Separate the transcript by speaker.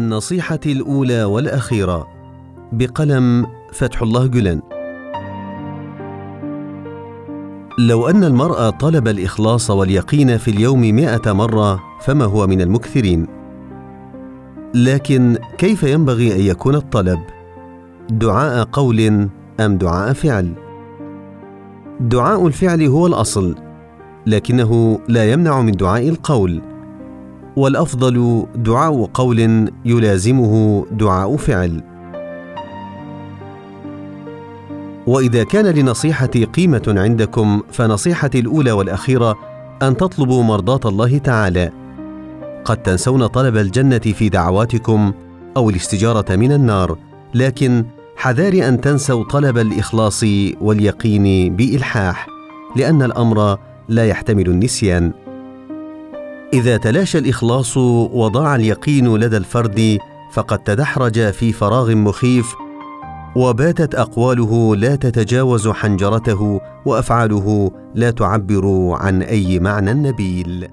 Speaker 1: النصيحة الأولى والأخيرة بقلم فتح الله جلن لو أن المرء طلب الإخلاص واليقين في اليوم مئة مرة فما هو من المكثرين لكن كيف ينبغي أن يكون الطلب؟ دعاء قول أم دعاء فعل؟ دعاء الفعل هو الأصل لكنه لا يمنع من دعاء القول والأفضل دعاء قول يلازمه دعاء فعل. وإذا كان لنصيحتي قيمة عندكم فنصيحتي الأولى والأخيرة أن تطلبوا مرضاة الله تعالى. قد تنسون طلب الجنة في دعواتكم أو الاستجارة من النار لكن حذار أن تنسوا طلب الإخلاص واليقين بإلحاح لأن الأمر لا يحتمل النسيان. إذا تلاشى الإخلاص وضاع اليقين لدى الفرد فقد تدحرج في فراغ مخيف وباتت أقواله لا تتجاوز حنجرته وأفعاله لا تعبر عن أي معنى نبيل.